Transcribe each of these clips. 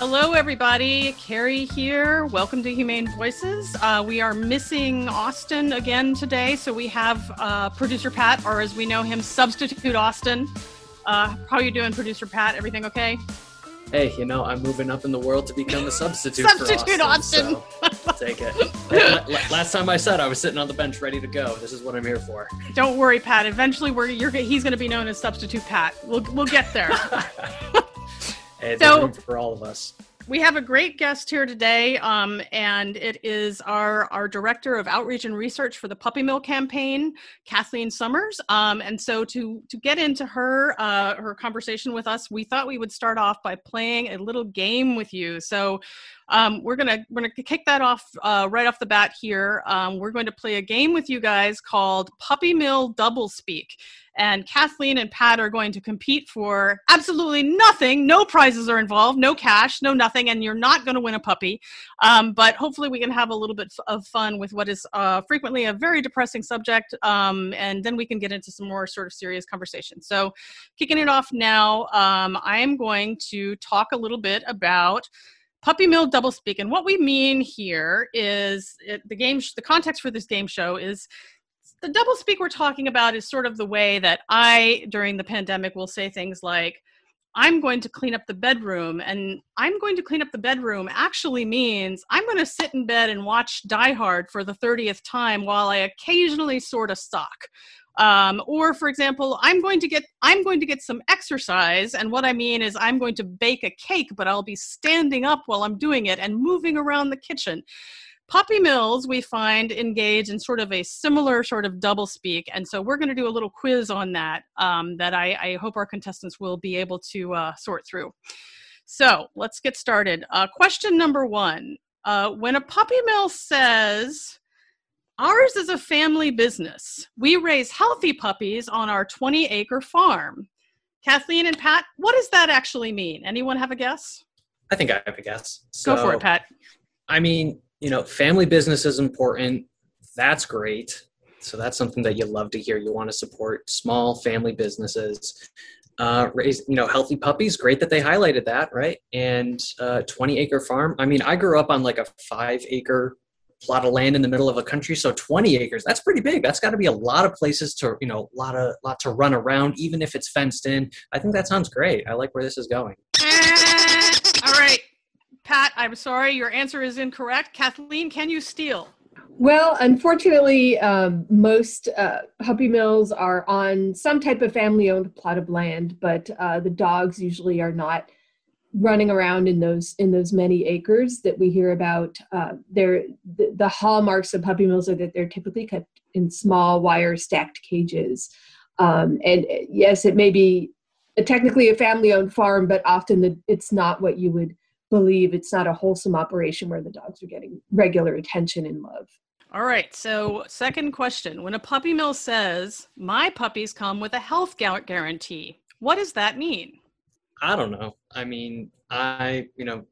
Hello, everybody. Carrie here. Welcome to Humane Voices. Uh, we are missing Austin again today, so we have uh, producer Pat, or as we know him, substitute Austin. Uh, how are you doing, producer Pat? Everything okay? Hey, you know, I'm moving up in the world to become a substitute. Substitute Austin. Austin. so take it. Last time I said I was sitting on the bench ready to go. This is what I'm here for. Don't worry, Pat. Eventually, we're you're, he's going to be known as substitute Pat. We'll we'll get there. There's So- for all of us. we have a great guest here today, um, and it is our our director of outreach and research for the Puppy Mill campaign, Kathleen Summers. Um, and so to to get into her uh, her conversation with us, we thought we would start off by playing a little game with you. So. Um, we're gonna we're gonna kick that off uh, right off the bat here. Um, we're going to play a game with you guys called Puppy Mill Double Speak, and Kathleen and Pat are going to compete for absolutely nothing. No prizes are involved, no cash, no nothing, and you're not going to win a puppy. Um, but hopefully, we can have a little bit of fun with what is uh, frequently a very depressing subject, um, and then we can get into some more sort of serious conversation. So, kicking it off now, um, I am going to talk a little bit about puppy mill double speak. And what we mean here is it, the game sh- the context for this game show is the double speak we're talking about is sort of the way that i during the pandemic will say things like i'm going to clean up the bedroom and i'm going to clean up the bedroom actually means i'm going to sit in bed and watch die hard for the 30th time while i occasionally sort of sock um, or for example i'm going to get i'm going to get some exercise and what i mean is i'm going to bake a cake but i'll be standing up while i'm doing it and moving around the kitchen. Puppy mills we find engage in sort of a similar sort of double speak and so we're going to do a little quiz on that um, that I, I hope our contestants will be able to uh, sort through. So let's get started. Uh, question number one. Uh, when a puppy mill says Ours is a family business. We raise healthy puppies on our 20 acre farm. Kathleen and Pat, what does that actually mean? Anyone have a guess? I think I have a guess. Go for it, Pat. I mean, you know, family business is important. That's great. So that's something that you love to hear. You want to support small family businesses. Uh, raise, you know, healthy puppies. Great that they highlighted that, right? And uh, 20 acre farm. I mean, I grew up on like a five acre plot of land in the middle of a country. So 20 acres, that's pretty big. That's got to be a lot of places to, you know, a lot of lot to run around, even if it's fenced in. I think that sounds great. I like where this is going. All right. Pat, I'm sorry, your answer is incorrect. Kathleen, can you steal? Well, unfortunately, um, most uh, puppy mills are on some type of family owned plot of land, but uh, the dogs usually are not running around in those in those many acres that we hear about. Uh, they're, the, the hallmarks of puppy mills are that they're typically kept in small wire stacked cages. Um, and uh, yes, it may be uh, technically a family owned farm, but often the, it's not what you would believe. It's not a wholesome operation where the dogs are getting regular attention and love. All right. So, second question. When a puppy mill says, My puppies come with a health gu- guarantee, what does that mean? I don't know. I mean, I you know,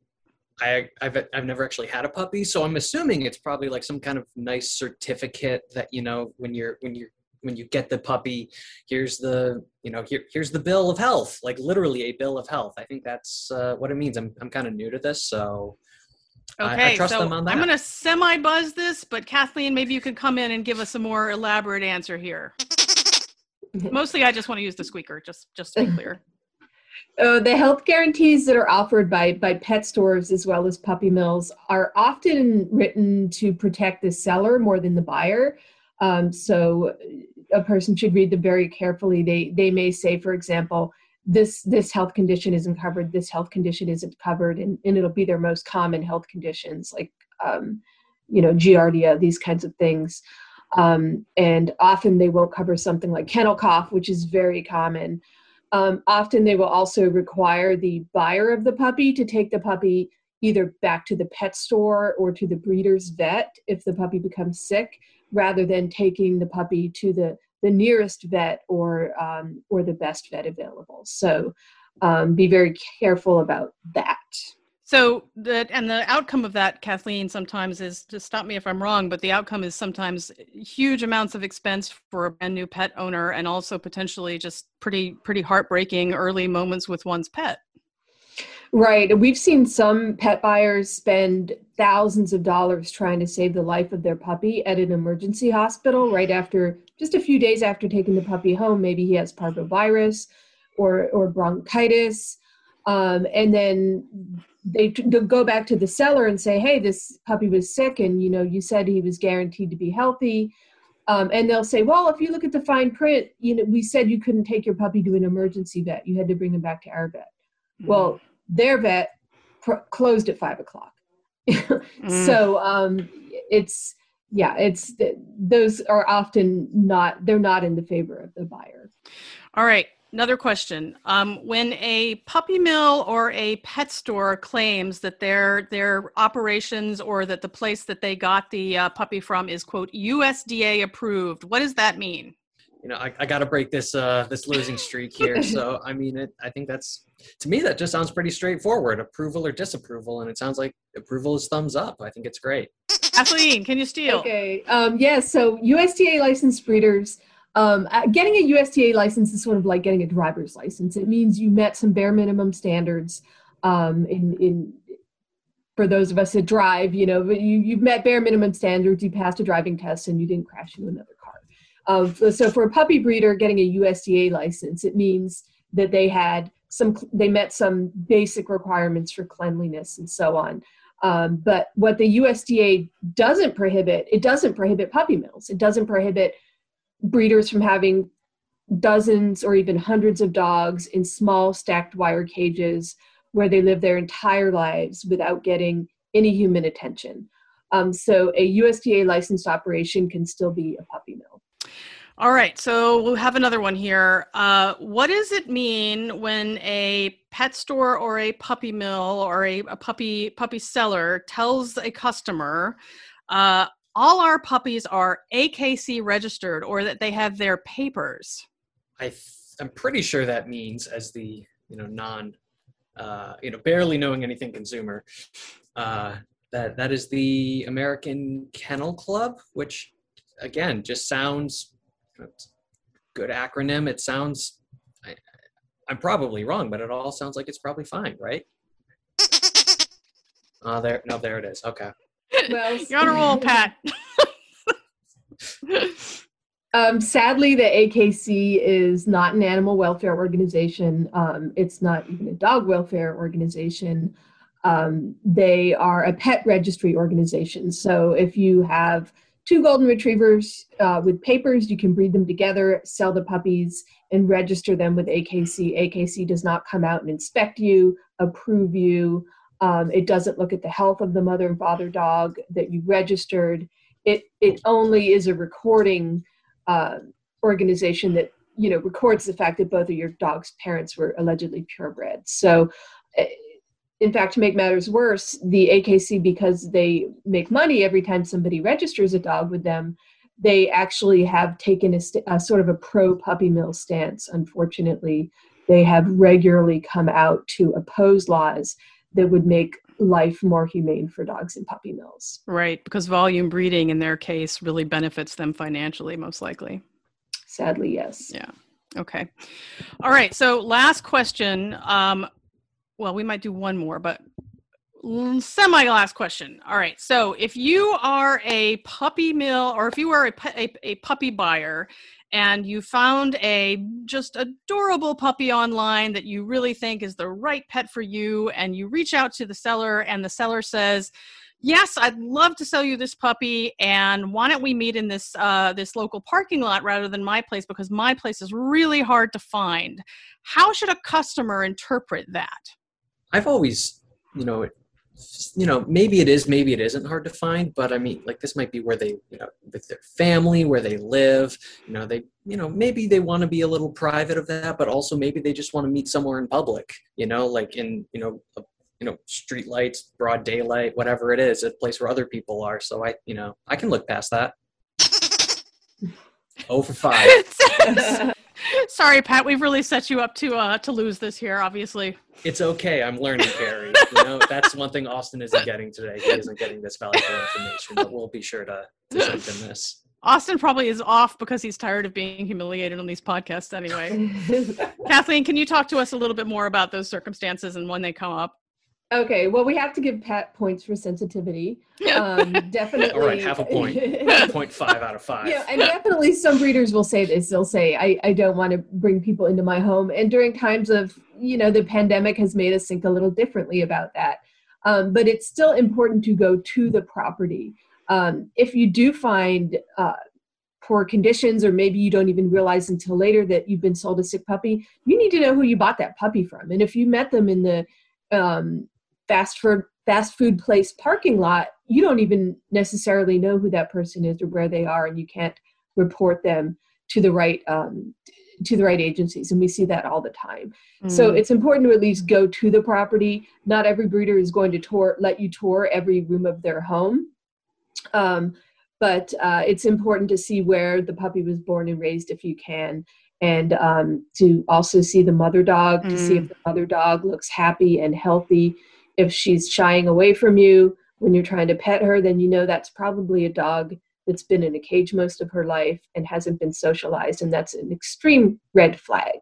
I I've I've never actually had a puppy, so I'm assuming it's probably like some kind of nice certificate that you know when you're when you're when you get the puppy, here's the you know here here's the bill of health, like literally a bill of health. I think that's uh, what it means. I'm I'm kind of new to this, so I- I trust so them on that. I'm going to semi buzz this, but Kathleen, maybe you could come in and give us a more elaborate answer here. Mostly, I just want to use the squeaker, just just to be clear. Uh, the health guarantees that are offered by, by pet stores as well as puppy mills are often written to protect the seller more than the buyer. Um, so a person should read them very carefully. They they may say, for example, this this health condition isn't covered, this health condition isn't covered, and, and it'll be their most common health conditions like um, you know giardia, these kinds of things. Um, and often they won't cover something like kennel cough, which is very common. Um, often they will also require the buyer of the puppy to take the puppy either back to the pet store or to the breeder's vet if the puppy becomes sick, rather than taking the puppy to the, the nearest vet or um, or the best vet available. So um, be very careful about that. So the and the outcome of that, Kathleen, sometimes is to stop me if I'm wrong, but the outcome is sometimes huge amounts of expense for a brand new pet owner, and also potentially just pretty pretty heartbreaking early moments with one's pet. Right. We've seen some pet buyers spend thousands of dollars trying to save the life of their puppy at an emergency hospital right after just a few days after taking the puppy home. Maybe he has parvovirus or, or bronchitis. Um, and then they go back to the seller and say, "Hey, this puppy was sick, and you know, you said he was guaranteed to be healthy." Um, and they'll say, "Well, if you look at the fine print, you know, we said you couldn't take your puppy to an emergency vet. You had to bring him back to our vet." Mm. Well, their vet pr- closed at five o'clock. mm. So um, it's yeah, it's those are often not they're not in the favor of the buyer. All right. Another question. Um, when a puppy mill or a pet store claims that their their operations or that the place that they got the uh, puppy from is quote USDA approved, what does that mean? You know, I, I got to break this uh, this losing streak here. so I mean, it, I think that's to me that just sounds pretty straightforward: approval or disapproval, and it sounds like approval is thumbs up. I think it's great. Kathleen, can you steal? Okay. Um, yes. Yeah, so USDA licensed breeders um, uh, getting a USDA license is sort of like getting a driver's license. It means you met some bare minimum standards um, in, in for those of us that drive, you know, you, you've met bare minimum standards, you passed a driving test, and you didn't crash into another car. Um, so for a puppy breeder getting a USDA license, it means that they had some, they met some basic requirements for cleanliness and so on. Um, but what the USDA doesn't prohibit, it doesn't prohibit puppy mills. It doesn't prohibit breeders from having dozens or even hundreds of dogs in small stacked wire cages where they live their entire lives without getting any human attention. Um, so a USDA licensed operation can still be a puppy mill. All right, so we'll have another one here. Uh, what does it mean when a pet store or a puppy mill or a, a puppy puppy seller tells a customer, uh, all our puppies are AKC registered or that they have their papers. I th- I'm pretty sure that means as the you know non uh, you know barely knowing anything consumer uh, that that is the American Kennel Club, which again just sounds good acronym. It sounds I, I'm probably wrong, but it all sounds like it's probably fine, right? Oh, there no, there it is. Okay. Well, you're on a roll, Pat. um, sadly, the AKC is not an animal welfare organization. Um, it's not even a dog welfare organization. Um, they are a pet registry organization. So if you have two golden retrievers uh, with papers, you can breed them together, sell the puppies, and register them with AKC. AKC does not come out and inspect you, approve you. Um, it doesn't look at the health of the mother and father dog that you registered. It it only is a recording uh, organization that you know records the fact that both of your dog's parents were allegedly purebred. So, eh, in fact, to make matters worse, the AKC because they make money every time somebody registers a dog with them, they actually have taken a, st- a sort of a pro puppy mill stance. Unfortunately, they have regularly come out to oppose laws that would make life more humane for dogs in puppy mills. Right, because volume breeding in their case really benefits them financially, most likely. Sadly, yes. Yeah. Okay. All right. So, last question. Um, well, we might do one more, but semi last question. All right. So, if you are a puppy mill or if you are a, a, a puppy buyer and you found a just adorable puppy online that you really think is the right pet for you and you reach out to the seller and the seller says yes i'd love to sell you this puppy and why don't we meet in this uh, this local parking lot rather than my place because my place is really hard to find how should a customer interpret that i've always you know you know, maybe it is, maybe it isn't hard to find, but I mean, like this might be where they, you know, with their family, where they live, you know, they, you know, maybe they want to be a little private of that, but also maybe they just want to meet somewhere in public, you know, like in, you know, a, you know, street lights, broad daylight, whatever it is, a place where other people are. So I, you know, I can look past that. oh for five. Sorry, Pat. We've really set you up to uh, to lose this here. Obviously, it's okay. I'm learning, Carrie. You know, that's one thing Austin isn't getting today. He isn't getting this valuable information, but we'll be sure to, to send him this. Austin probably is off because he's tired of being humiliated on these podcasts anyway. Kathleen, can you talk to us a little bit more about those circumstances and when they come up? Okay, well, we have to give Pat points for sensitivity. Um, definitely. All right, half a point. point five out of five. Yeah, and definitely some breeders will say this. They'll say, I, I don't want to bring people into my home. And during times of, you know, the pandemic has made us think a little differently about that. Um, but it's still important to go to the property. Um, if you do find uh, poor conditions, or maybe you don't even realize until later that you've been sold a sick puppy, you need to know who you bought that puppy from. And if you met them in the um, fast food fast food place parking lot, you don't even necessarily know who that person is or where they are, and you can't report them to the right um, to the right agencies and we see that all the time mm. so it's important to at least go to the property not every breeder is going to tour let you tour every room of their home um, but uh, it's important to see where the puppy was born and raised if you can and um, to also see the mother dog mm. to see if mm. the mother dog looks happy and healthy if she's shying away from you when you're trying to pet her then you know that's probably a dog that's been in a cage most of her life and hasn't been socialized and that's an extreme red flag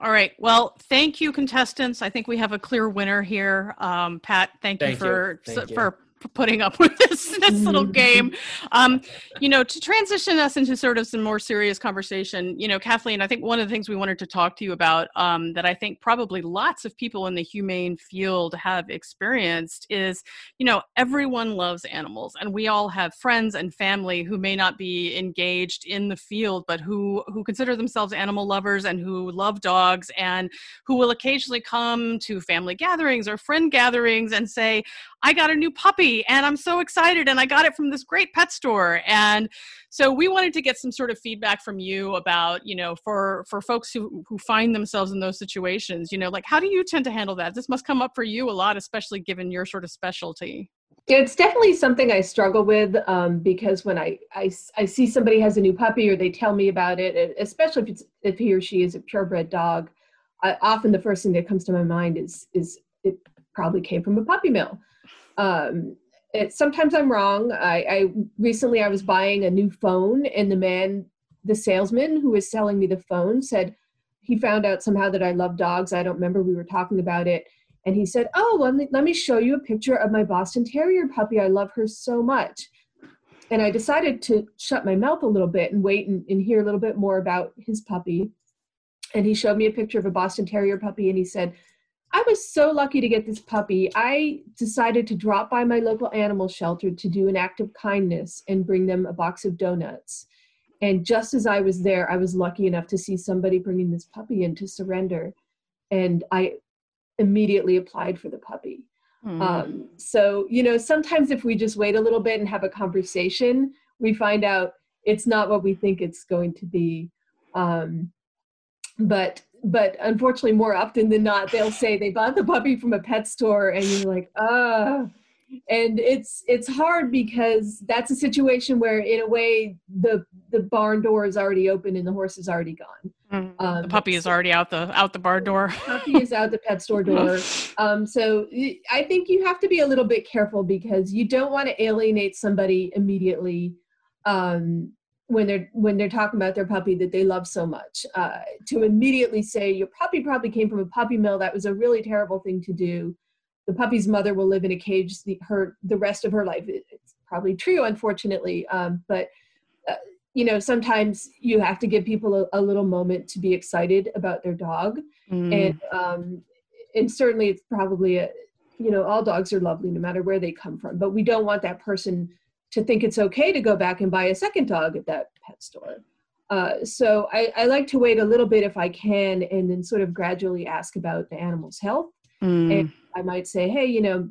all right. Well, thank you, contestants. I think we have a clear winner here. Um, Pat, thank, thank you for you. Thank for putting up with this this little game. Um, you know, to transition us into sort of some more serious conversation, you know, Kathleen, I think one of the things we wanted to talk to you about um, that I think probably lots of people in the humane field have experienced is, you know, everyone loves animals, and we all have friends and family who may not be engaged in the field, but who who consider themselves animal lovers and who love dogs and who will occasionally come to family gatherings or friend gatherings and say, I got a new puppy and I'm so excited and I got it from this great pet store. And so we wanted to get some sort of feedback from you about, you know, for for folks who who find themselves in those situations, you know, like how do you tend to handle that? This must come up for you a lot, especially given your sort of specialty. It's definitely something I struggle with um, because when I, I, I see somebody has a new puppy or they tell me about it, especially if it's if he or she is a purebred dog, I, often the first thing that comes to my mind is is it probably came from a puppy mill um, it, sometimes I'm wrong. I, I recently I was buying a new phone, and the man, the salesman who was selling me the phone, said he found out somehow that I love dogs. I don't remember we were talking about it, and he said, "Oh, let me let me show you a picture of my Boston Terrier puppy. I love her so much." And I decided to shut my mouth a little bit and wait and, and hear a little bit more about his puppy. And he showed me a picture of a Boston Terrier puppy, and he said, I was so lucky to get this puppy. I decided to drop by my local animal shelter to do an act of kindness and bring them a box of donuts. And just as I was there, I was lucky enough to see somebody bringing this puppy in to surrender. And I immediately applied for the puppy. Mm. Um, so, you know, sometimes if we just wait a little bit and have a conversation, we find out it's not what we think it's going to be. Um, but but unfortunately, more often than not, they'll say they bought the puppy from a pet store, and you're like, ah. And it's it's hard because that's a situation where, in a way, the the barn door is already open and the horse is already gone. Mm, um, the puppy is already out the out the barn door. puppy is out the pet store door. Um, so I think you have to be a little bit careful because you don't want to alienate somebody immediately um, when they're when they're talking about their puppy that they love so much uh, to immediately say your puppy probably came from a puppy mill. That was a really terrible thing to do. The puppy's mother will live in a cage the, her the rest of her life. It's probably true unfortunately um, but uh, you know sometimes you have to give people a, a, little moment to be excited about their dog. Mm. and um, and certainly it's probably a you know all dogs are lovely no matter where they come from but we don't want that person to think it's okay to go back and buy a second dog at that pet store. Uh, so I, I, like to wait a little bit if I can and then sort of gradually ask about the animal's health. Mm. And I might say, hey, you know,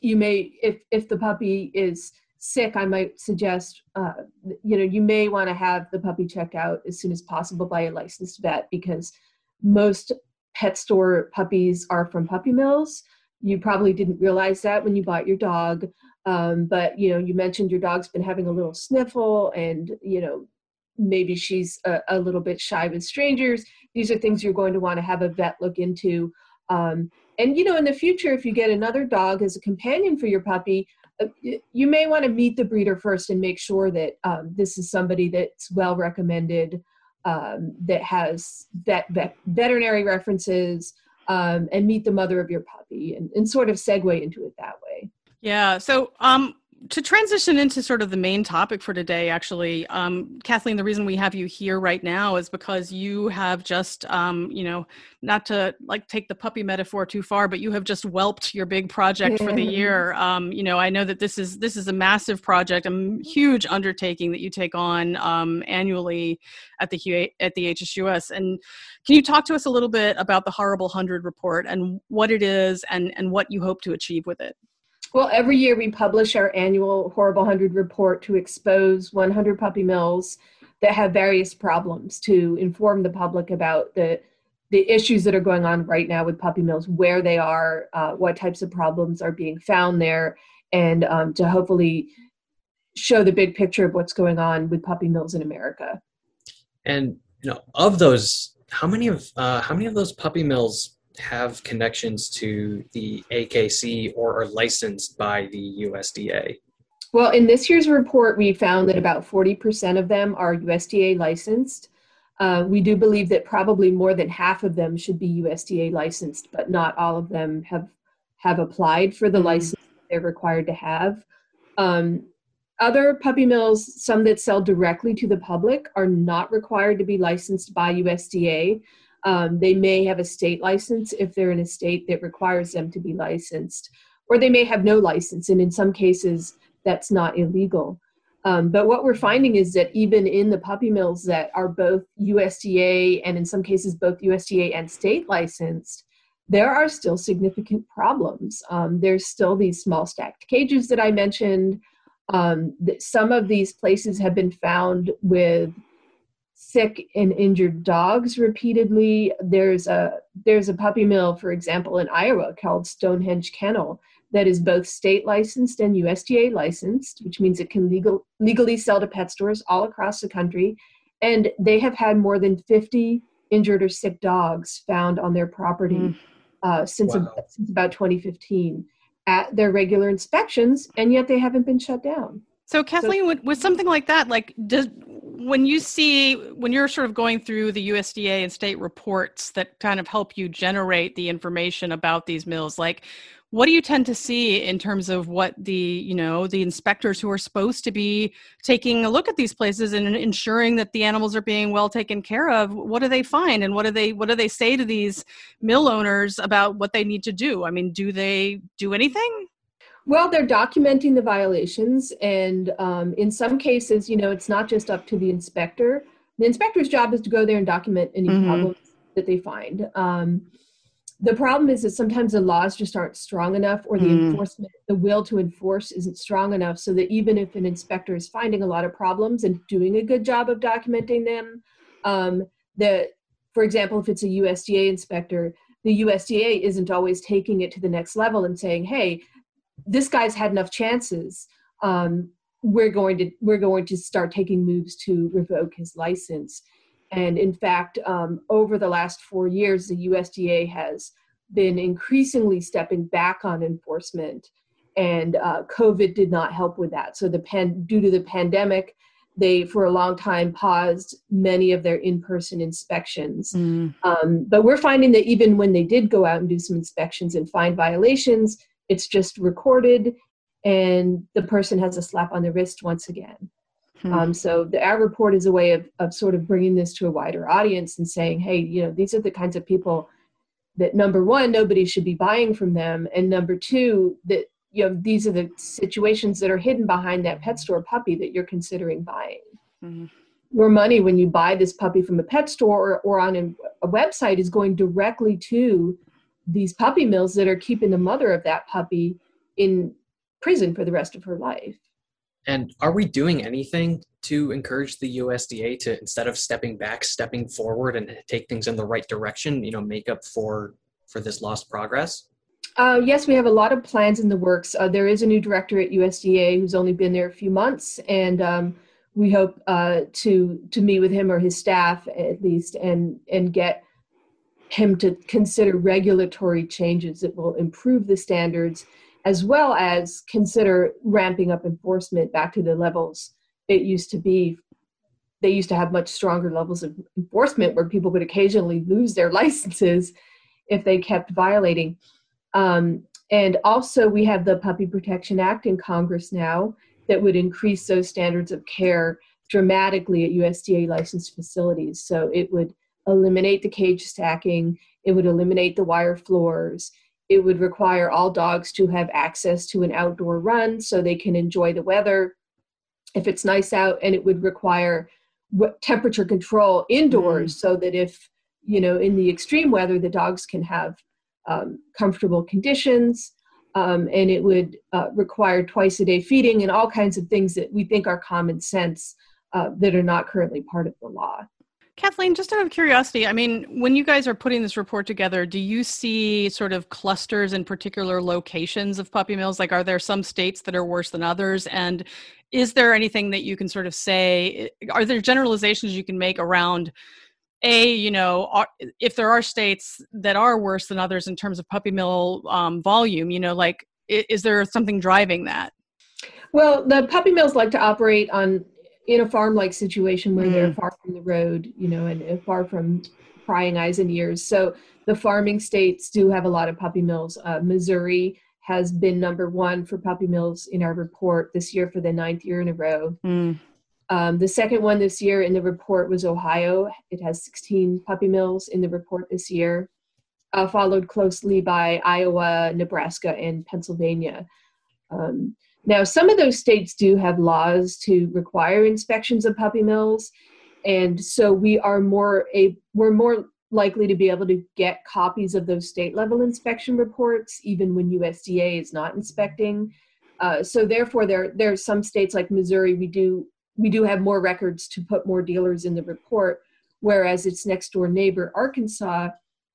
you may, if, if the puppy is sick, I might suggest, uh, you know, you may want to have the puppy checked out as soon as possible by a licensed vet because most pet store puppies are from puppy mills. You probably didn't realize that when you bought your dog. Um, but you know, you mentioned your dog's been having a little sniffle, and you know, maybe she's a, a little bit shy with strangers. These are things you're going to want to have a vet look into. Um, and you know, in the future, if you get another dog as a companion for your puppy, uh, you may want to meet the breeder first and make sure that um, this is somebody that's well recommended, um, that has vet, vet, veterinary references, um, and meet the mother of your puppy and, and sort of segue into it that way. Yeah. So, um, to transition into sort of the main topic for today, actually, um, Kathleen, the reason we have you here right now is because you have just, um, you know, not to like take the puppy metaphor too far, but you have just whelped your big project for the year. Um, you know, I know that this is this is a massive project, a huge undertaking that you take on um, annually at the at the HSUS. And can you talk to us a little bit about the Horrible Hundred report and what it is and and what you hope to achieve with it? Well, every year we publish our annual Horrible 100 report to expose 100 puppy mills that have various problems to inform the public about the the issues that are going on right now with puppy mills, where they are, uh, what types of problems are being found there, and um, to hopefully show the big picture of what's going on with puppy mills in America. And you know, of those, how many of uh, how many of those puppy mills have connections to the AKC or are licensed by the USDA? Well, in this year's report, we found that about 40% of them are USDA licensed. Uh, we do believe that probably more than half of them should be USDA licensed, but not all of them have have applied for the mm-hmm. license they're required to have. Um, other puppy mills, some that sell directly to the public, are not required to be licensed by USDA. Um, they may have a state license if they're in a state that requires them to be licensed, or they may have no license, and in some cases, that's not illegal. Um, but what we're finding is that even in the puppy mills that are both USDA and in some cases both USDA and state licensed, there are still significant problems. Um, there's still these small stacked cages that I mentioned. Um, some of these places have been found with sick and injured dogs repeatedly. There's a there's a puppy mill, for example, in Iowa called Stonehenge Kennel that is both state licensed and USDA licensed, which means it can legal, legally sell to pet stores all across the country. And they have had more than 50 injured or sick dogs found on their property mm. uh, since, wow. a, since about 2015 at their regular inspections, and yet they haven't been shut down. So, Kathleen, so, with, with something like that, like does when you see when you're sort of going through the USDA and state reports that kind of help you generate the information about these mills, like what do you tend to see in terms of what the you know the inspectors who are supposed to be taking a look at these places and ensuring that the animals are being well taken care of? What do they find and what do they what do they say to these mill owners about what they need to do? I mean do they do anything well, they're documenting the violations, and um, in some cases, you know, it's not just up to the inspector. The inspector's job is to go there and document any mm-hmm. problems that they find. Um, the problem is that sometimes the laws just aren't strong enough, or the mm. enforcement, the will to enforce isn't strong enough, so that even if an inspector is finding a lot of problems and doing a good job of documenting them, um, that, for example, if it's a USDA inspector, the USDA isn't always taking it to the next level and saying, "Hey, this guy's had enough chances. Um, we're going to we're going to start taking moves to revoke his license. And in fact, um, over the last four years, the USDA has been increasingly stepping back on enforcement, and uh, COVID did not help with that. So the pan due to the pandemic, they for a long time paused many of their in-person inspections. Mm. Um, but we're finding that even when they did go out and do some inspections and find violations, it's just recorded and the person has a slap on the wrist once again. Hmm. Um, so the our report is a way of, of sort of bringing this to a wider audience and saying, hey, you know, these are the kinds of people that number one, nobody should be buying from them, and number two, that you know these are the situations that are hidden behind that pet store puppy that you're considering buying. Hmm. Your money when you buy this puppy from a pet store or, or on a, a website is going directly to these puppy mills that are keeping the mother of that puppy in prison for the rest of her life. And are we doing anything to encourage the USDA to instead of stepping back, stepping forward and take things in the right direction, you know, make up for for this lost progress? Uh, yes, we have a lot of plans in the works. Uh, there is a new director at USDA who's only been there a few months, and um, we hope uh, to to meet with him or his staff at least, and and get him to consider regulatory changes that will improve the standards as well as consider ramping up enforcement back to the levels it used to be. They used to have much stronger levels of enforcement where people would occasionally lose their licenses if they kept violating. Um, and also, we have the Puppy Protection Act in Congress now that would increase those standards of care dramatically at USDA licensed facilities. So it would eliminate the cage stacking, it would eliminate the wire floors, it would require all dogs to have access to an outdoor run so they can enjoy the weather if it's nice out, and it would require temperature control indoors mm. so that if you know in the extreme weather the dogs can have um, comfortable conditions um, and it would uh, require twice a day feeding and all kinds of things that we think are common sense uh, that are not currently part of the law. Kathleen, just out of curiosity, I mean, when you guys are putting this report together, do you see sort of clusters in particular locations of puppy mills? Like, are there some states that are worse than others? And is there anything that you can sort of say? Are there generalizations you can make around? a you know if there are states that are worse than others in terms of puppy mill um, volume you know like is there something driving that well the puppy mills like to operate on in a farm like situation where mm. they're far from the road you know and far from prying eyes and ears so the farming states do have a lot of puppy mills uh, missouri has been number one for puppy mills in our report this year for the ninth year in a row mm. Um, the second one this year in the report was Ohio. It has 16 puppy mills in the report this year, uh, followed closely by Iowa, Nebraska, and Pennsylvania. Um, now, some of those states do have laws to require inspections of puppy mills, and so we are more a we're more likely to be able to get copies of those state level inspection reports, even when USDA is not inspecting. Uh, so therefore, there there are some states like Missouri we do we do have more records to put more dealers in the report, whereas its next door neighbor, Arkansas,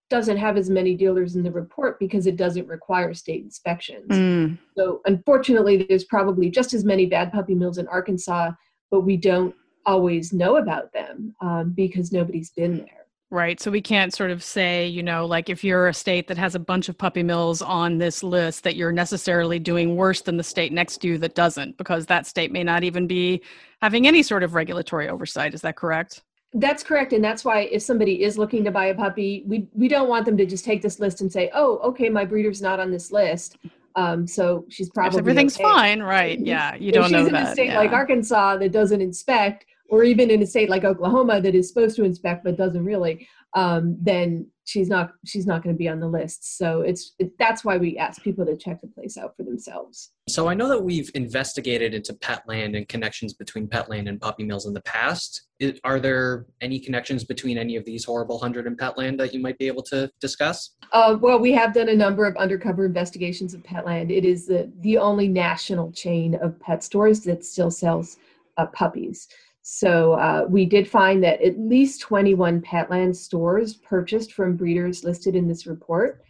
doesn't have as many dealers in the report because it doesn't require state inspections. Mm. So, unfortunately, there's probably just as many bad puppy mills in Arkansas, but we don't always know about them um, because nobody's been there. Right. So we can't sort of say, you know, like if you're a state that has a bunch of puppy mills on this list, that you're necessarily doing worse than the state next to you that doesn't, because that state may not even be having any sort of regulatory oversight. Is that correct? That's correct. And that's why if somebody is looking to buy a puppy, we, we don't want them to just take this list and say, oh, okay, my breeder's not on this list. Um, so she's probably if everything's okay. fine, right? Yeah, you don't know that. She's in a state yeah. like Arkansas that doesn't inspect, or even in a state like Oklahoma that is supposed to inspect but doesn't really, um, then she's not she's not going to be on the list. So it's it, that's why we ask people to check the place out for themselves. So I know that we've investigated into Petland and connections between Petland and puppy mills in the past. Are there any connections between any of these horrible hundred and Petland that you might be able to discuss? Uh, well, we have done a number of undercover investigations of Petland. It is the the only national chain of pet stores that still sells uh, puppies. So uh, we did find that at least 21 Petland stores purchased from breeders listed in this report.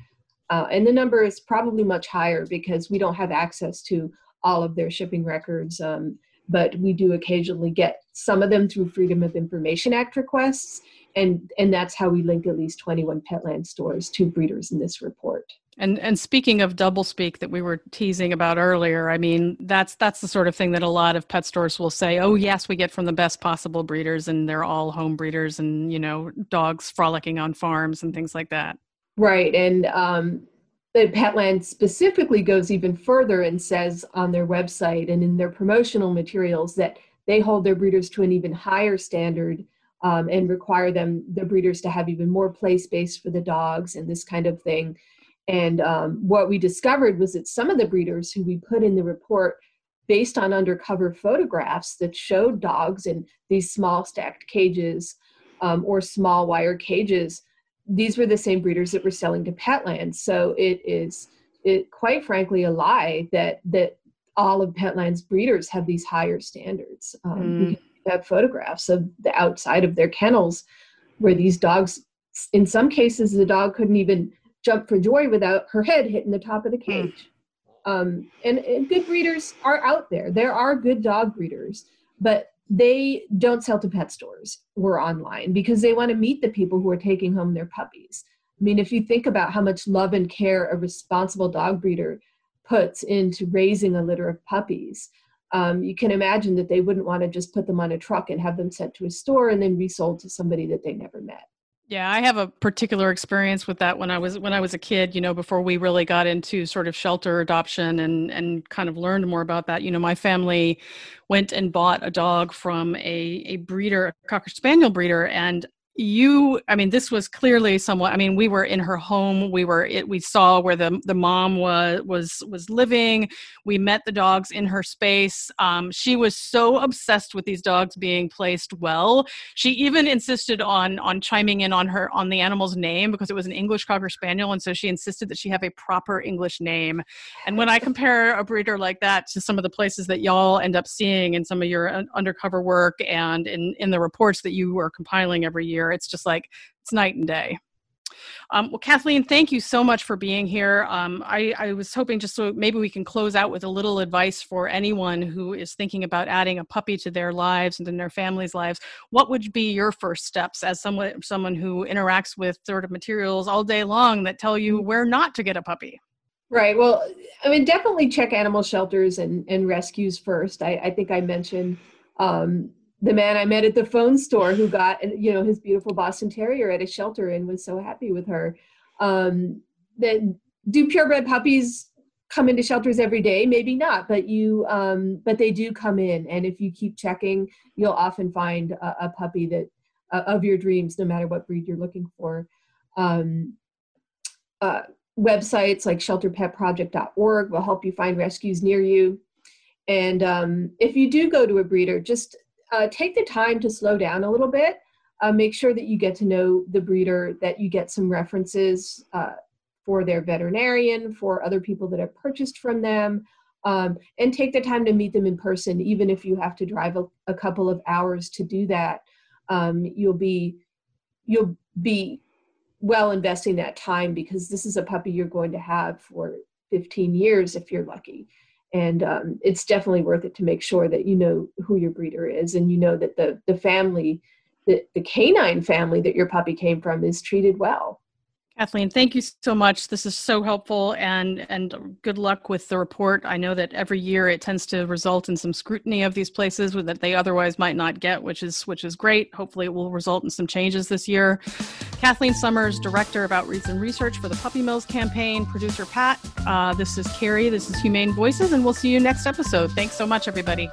Uh, and the number is probably much higher because we don't have access to all of their shipping records. Um, but we do occasionally get some of them through Freedom of Information Act requests. And, and that's how we link at least 21 Petland stores to breeders in this report. And and speaking of doublespeak that we were teasing about earlier, I mean that's that's the sort of thing that a lot of pet stores will say, "Oh yes, we get from the best possible breeders, and they're all home breeders, and you know dogs frolicking on farms and things like that." Right, and um, the Petland specifically goes even further and says on their website and in their promotional materials that they hold their breeders to an even higher standard um, and require them the breeders to have even more play space for the dogs and this kind of thing and um, what we discovered was that some of the breeders who we put in the report, based on undercover photographs that showed dogs in these small stacked cages um, or small wire cages, these were the same breeders that were selling to Petland. So it is, it quite frankly, a lie that that all of Petland's breeders have these higher standards. Um, mm. We have photographs of the outside of their kennels where these dogs, in some cases, the dog couldn't even jump for joy without her head hitting the top of the hmm. cage. Um, and, and good breeders are out there. There are good dog breeders, but they don't sell to pet stores or online because they want to meet the people who are taking home their puppies. I mean, if you think about how much love and care a responsible dog breeder puts into raising a litter of puppies. Um, you can imagine that they wouldn't want to just put them on a truck and have them sent to a store and then resold to somebody that they never met. Yeah, I have a particular experience with that when I was when I was a kid, you know, before we really got into sort of shelter adoption and and kind of learned more about that. You know, my family went and bought a dog from a a breeder, a cocker spaniel breeder and you i mean this was clearly somewhat i mean we were in her home. We were it we saw where the the mom was was was living. We met the dogs in her space. Um, she was so obsessed with these dogs being placed well. She even insisted on on chiming in on her on the animal's name because it was an english cocker spaniel and so she insisted that she have a proper english name. And when i compare a breeder like that to some of the places that y'all end up seeing in some of your undercover work and in in the reports that you are compiling every year it's just like it's night and day. Um, well, Kathleen, thank you so much for being here. Um, I, I, was hoping just so maybe we can close out with a little advice for anyone who is thinking about adding a puppy to their lives and in their families' lives. What would be your first steps as someone someone who interacts with sort of materials all day long that tell you where not to get a puppy? Right. Well, I mean, definitely check animal shelters and, and rescues first. I, I think I mentioned um, the man I met at the phone store who got you know his beautiful Boston Terrier at a shelter and was so happy with her. Um, that do purebred puppies come into shelters every day? Maybe not, but you um, but they do come in, and if you keep checking, you'll often find a, a puppy that uh, of your dreams, no matter what breed you're looking for. Um, uh, websites like shelterpetproject.org will help you find rescues near you. And um, if you do go to a breeder, just uh, take the time to slow down a little bit. Uh, make sure that you get to know the breeder, that you get some references uh, for their veterinarian, for other people that have purchased from them, um, and take the time to meet them in person, even if you have to drive a, a couple of hours to do that. Um, you'll be you'll be well investing that time because this is a puppy you're going to have for 15 years if you're lucky and um, it's definitely worth it to make sure that you know who your breeder is and you know that the the family the, the canine family that your puppy came from is treated well Kathleen, thank you so much. This is so helpful and and good luck with the report. I know that every year it tends to result in some scrutiny of these places that they otherwise might not get, which is which is great. Hopefully it will result in some changes this year. Kathleen Summers, Director of Outreach and Research for the Puppy Mills campaign, producer Pat. Uh, this is Carrie. This is Humane Voices, and we'll see you next episode. Thanks so much, everybody.